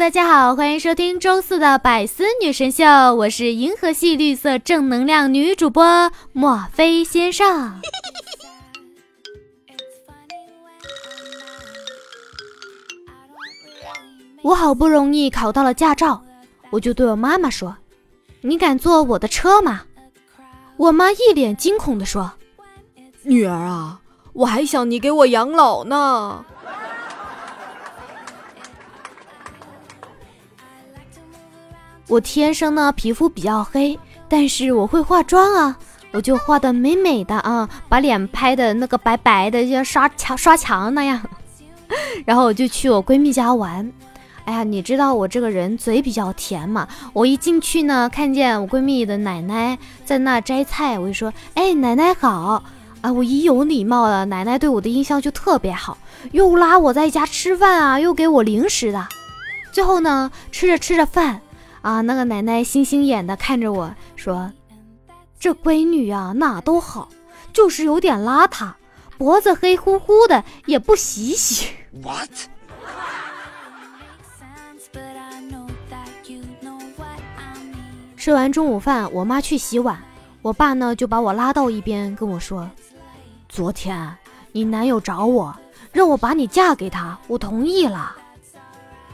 大家好，欢迎收听周四的百思女神秀，我是银河系绿色正能量女主播莫非先生。我好不容易考到了驾照，我就对我妈妈说：“你敢坐我的车吗？”我妈一脸惊恐地说：“女儿啊，我还想你给我养老呢。”我天生呢皮肤比较黑，但是我会化妆啊，我就画的美美的啊，把脸拍的那个白白的，就像刷墙刷墙那样。然后我就去我闺蜜家玩。哎呀，你知道我这个人嘴比较甜嘛，我一进去呢，看见我闺蜜的奶奶在那摘菜，我就说：“哎，奶奶好啊！”我一有礼貌了，奶奶对我的印象就特别好，又拉我在家吃饭啊，又给我零食的。最后呢，吃着吃着饭。啊，那个奶奶星星眼的看着我说：“这闺女啊，哪都好，就是有点邋遢，脖子黑乎乎的，也不洗洗。” What？吃完中午饭，我妈去洗碗，我爸呢就把我拉到一边跟我说：“昨天你男友找我，让我把你嫁给他，我同意了。”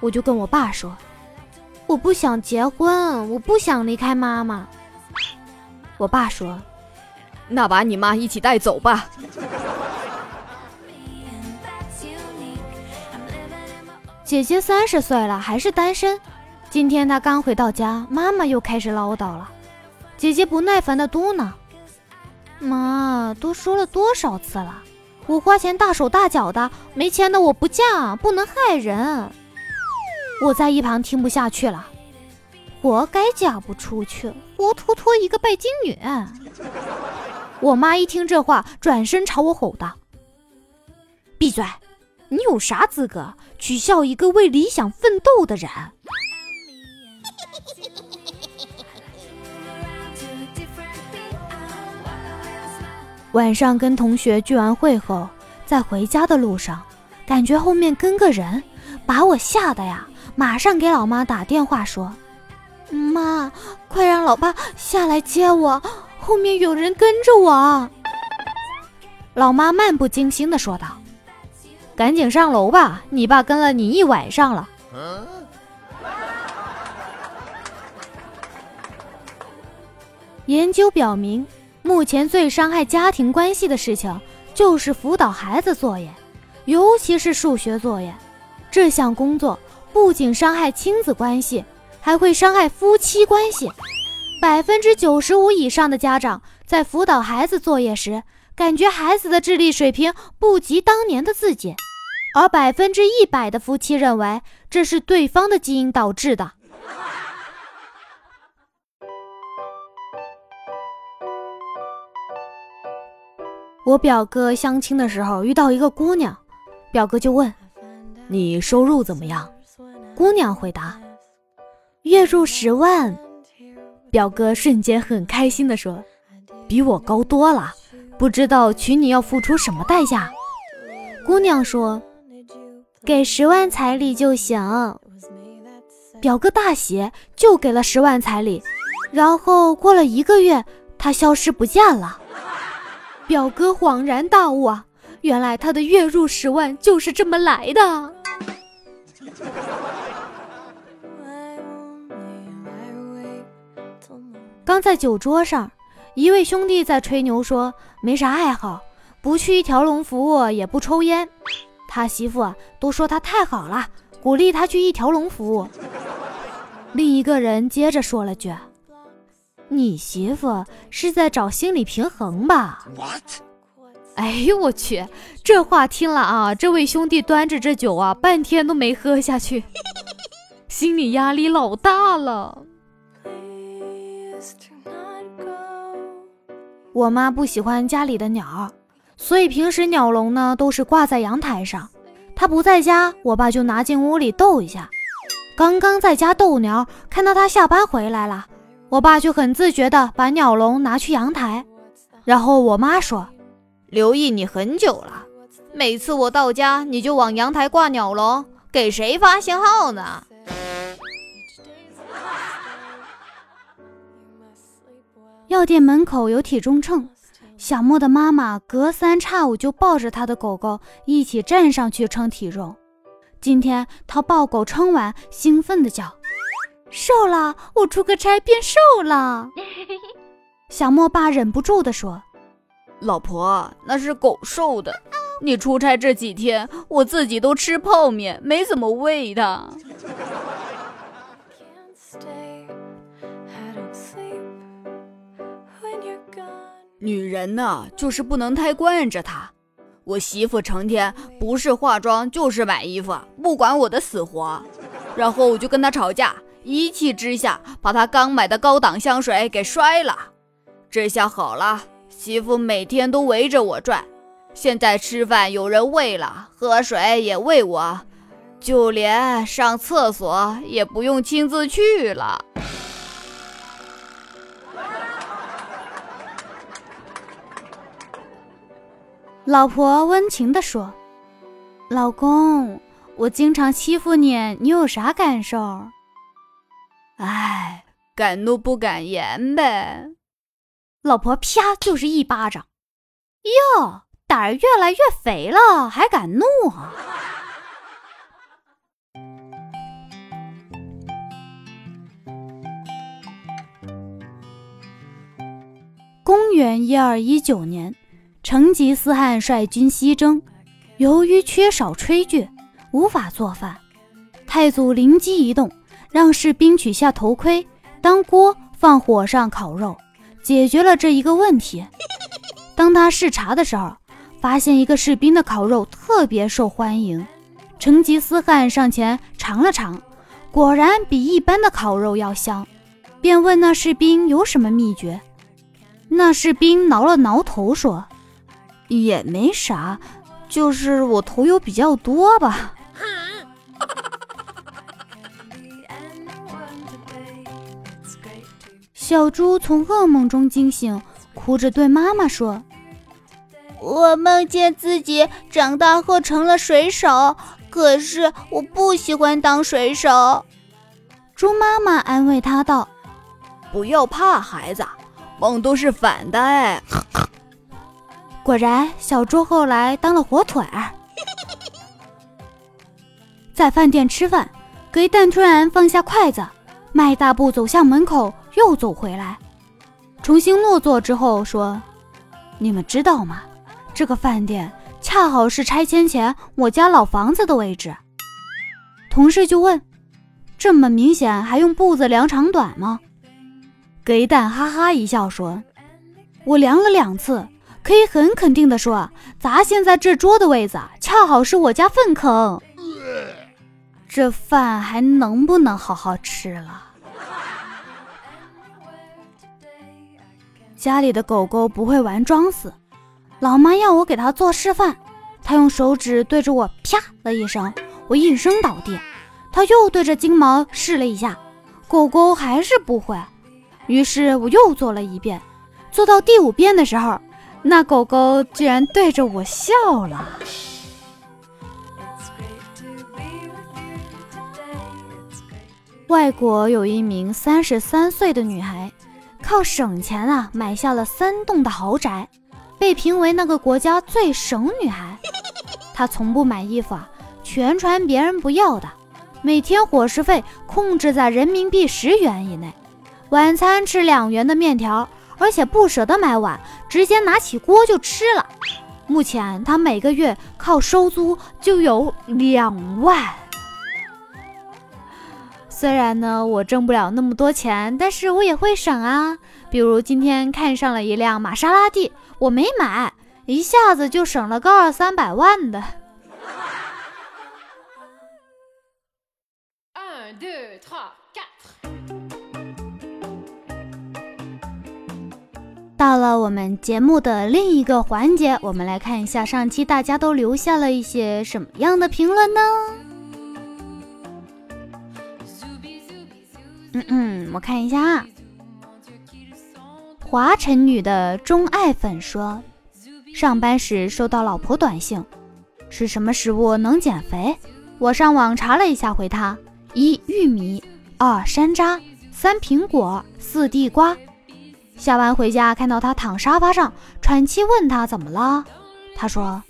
我就跟我爸说。我不想结婚，我不想离开妈妈。我爸说：“那把你妈一起带走吧。” 姐姐三十岁了还是单身。今天她刚回到家，妈妈又开始唠叨了。姐姐不耐烦的嘟囔：“妈，都说了多少次了，我花钱大手大脚的，没钱的我不嫁，不能害人。”我在一旁听不下去了，活该嫁不出去，活脱脱一个拜金女。我妈一听这话，转身朝我吼道：“闭嘴！你有啥资格取笑一个为理想奋斗的人？”晚上跟同学聚完会后，在回家的路上，感觉后面跟个人，把我吓得呀！马上给老妈打电话说：“妈，快让老爸下来接我，后面有人跟着我。”老妈漫不经心的说道：“赶紧上楼吧，你爸跟了你一晚上了。”研究表明，目前最伤害家庭关系的事情就是辅导孩子作业，尤其是数学作业，这项工作。不仅伤害亲子关系，还会伤害夫妻关系。百分之九十五以上的家长在辅导孩子作业时，感觉孩子的智力水平不及当年的自己，而百分之一百的夫妻认为这是对方的基因导致的。我表哥相亲的时候遇到一个姑娘，表哥就问：“你收入怎么样？”姑娘回答：“月入十万。”表哥瞬间很开心地说：“比我高多了，不知道娶你要付出什么代价？”姑娘说：“给十万彩礼就行。”表哥大喜，就给了十万彩礼。然后过了一个月，他消失不见了。表哥恍然大悟啊，原来他的月入十万就是这么来的。刚在酒桌上，一位兄弟在吹牛说没啥爱好，不去一条龙服务，也不抽烟。他媳妇啊都说他太好了，鼓励他去一条龙服务。另一个人接着说了句：“你媳妇是在找心理平衡吧？” What？哎呦我去，这话听了啊，这位兄弟端着这酒啊，半天都没喝下去，心理压力老大了。我妈不喜欢家里的鸟，所以平时鸟笼呢都是挂在阳台上。她不在家，我爸就拿进屋里逗一下。刚刚在家逗鸟，看到他下班回来了，我爸就很自觉的把鸟笼拿去阳台。然后我妈说：“留意你很久了，每次我到家你就往阳台挂鸟笼，给谁发信号呢？”药店门口有体重秤，小莫的妈妈隔三差五就抱着他的狗狗一起站上去称体重。今天他抱狗称完，兴奋地叫：“瘦了！我出个差变瘦了！” 小莫爸忍不住地说：“老婆，那是狗瘦的。你出差这几天，我自己都吃泡面，没怎么喂它。”女人呢，就是不能太惯着她。我媳妇成天不是化妆就是买衣服，不管我的死活。然后我就跟她吵架，一气之下把她刚买的高档香水给摔了。这下好了，媳妇每天都围着我转。现在吃饭有人喂了，喝水也喂我，就连上厕所也不用亲自去了。老婆温情地说：“老公，我经常欺负你，你有啥感受？”哎，敢怒不敢言呗。老婆啪就是一巴掌。哟，胆儿越来越肥了，还敢怒啊？公元一二一九年。成吉思汗率军西征，由于缺少炊具，无法做饭。太祖灵机一动，让士兵取下头盔当锅放火上烤肉，解决了这一个问题。当他视察的时候，发现一个士兵的烤肉特别受欢迎。成吉思汗上前尝了尝，果然比一般的烤肉要香，便问那士兵有什么秘诀。那士兵挠了挠头说。也没啥，就是我头油比较多吧。小猪从噩梦中惊醒，哭着对妈妈说：“我梦见自己长大后成了水手，可是我不喜欢当水手。”猪妈妈安慰他道：“不要怕，孩子，梦都是反的哎。”果然，小猪后来当了火腿儿。在饭店吃饭，给蛋突然放下筷子，迈大步走向门口，又走回来，重新落座之后说：“你们知道吗？这个饭店恰好是拆迁前我家老房子的位置。”同事就问：“这么明显，还用步子量长短吗？”给蛋哈哈一笑说：“我量了两次。”可以很肯定的说，咱现在这桌的位子恰好是我家粪坑，这饭还能不能好好吃了？家里的狗狗不会玩装死，老妈要我给它做示范，它用手指对着我啪了一声，我应声倒地。它又对着金毛试了一下，狗狗还是不会，于是我又做了一遍，做到第五遍的时候。那狗狗居然对着我笑了。外国有一名三十三岁的女孩，靠省钱啊买下了三栋的豪宅，被评为那个国家最省女孩。她从不买衣服啊，全穿别人不要的，每天伙食费控制在人民币十元以内，晚餐吃两元的面条。而且不舍得买碗，直接拿起锅就吃了。目前他每个月靠收租就有两万。虽然呢，我挣不了那么多钱，但是我也会省啊。比如今天看上了一辆玛莎拉蒂，我没买，一下子就省了个二三百万的。到了我们节目的另一个环节，我们来看一下上期大家都留下了一些什么样的评论呢？嗯嗯，我看一下啊。华晨宇的钟爱粉说，上班时收到老婆短信，吃什么食物能减肥？我上网查了一下，回他：一玉米，二山楂，三苹果，四地瓜。下班回家看到他躺沙发上喘气，问他怎么了？他说：“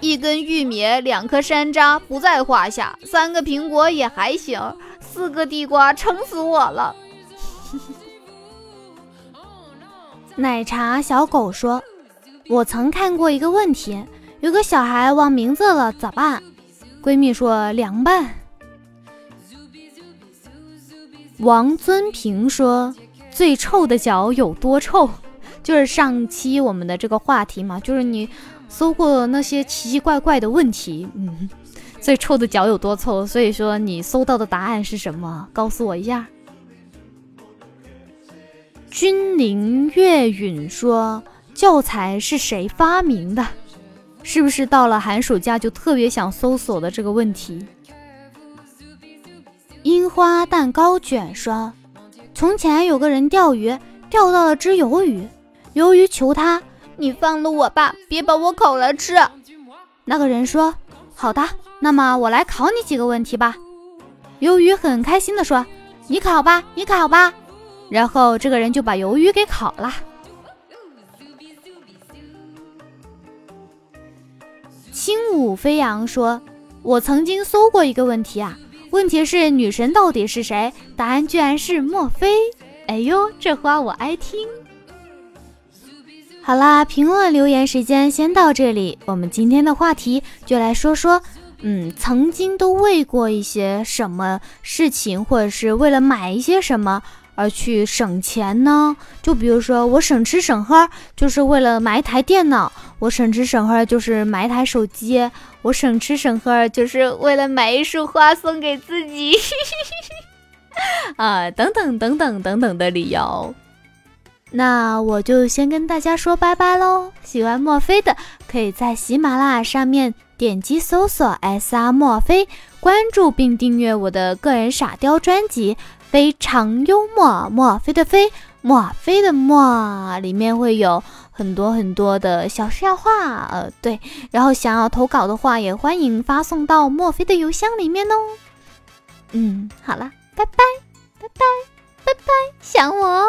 一根玉米，两颗山楂不在话下，三个苹果也还行，四个地瓜撑死我了。”奶茶小狗说：“我曾看过一个问题，有个小孩忘名字了，咋办？”闺蜜说：“凉拌。”王尊平说：“最臭的脚有多臭？” 就是上期我们的这个话题嘛，就是你搜过那些奇奇怪怪的问题，嗯，最臭的脚有多臭？所以说你搜到的答案是什么？告诉我一下。君临月允说：“教材是谁发明的？是不是到了寒暑假就特别想搜索的这个问题？”樱花蛋糕卷说：“从前有个人钓鱼，钓到了只鱿鱼，鱿鱼求他：‘你放了我吧，别把我烤了吃。’那个人说：‘好的，那么我来考你几个问题吧。’鱿鱼很开心地说：‘你考吧，你考吧。’然后这个人就把鱿鱼给烤了。”轻舞飞扬说：“我曾经搜过一个问题啊。”问题是女神到底是谁？答案居然是墨菲。哎呦，这话我爱听。好啦，评论留言时间先到这里。我们今天的话题就来说说，嗯，曾经都为过一些什么事情，或者是为了买一些什么。而去省钱呢？就比如说，我省吃省喝，就是为了买一台电脑；我省吃省喝，就是买一台手机；我省吃省喝，就是为了买一束花送给自己。啊，等等等等等等的理由。那我就先跟大家说拜拜喽！喜欢墨菲的，可以在喜马拉雅上面点击搜索 “S R 墨菲”，关注并订阅我的个人傻雕专辑。非常幽默，墨菲的菲，墨菲的墨，里面会有很多很多的小笑话，呃，对。然后想要投稿的话，也欢迎发送到墨菲的邮箱里面哦。嗯，好了，拜拜，拜拜，拜拜，想我哦。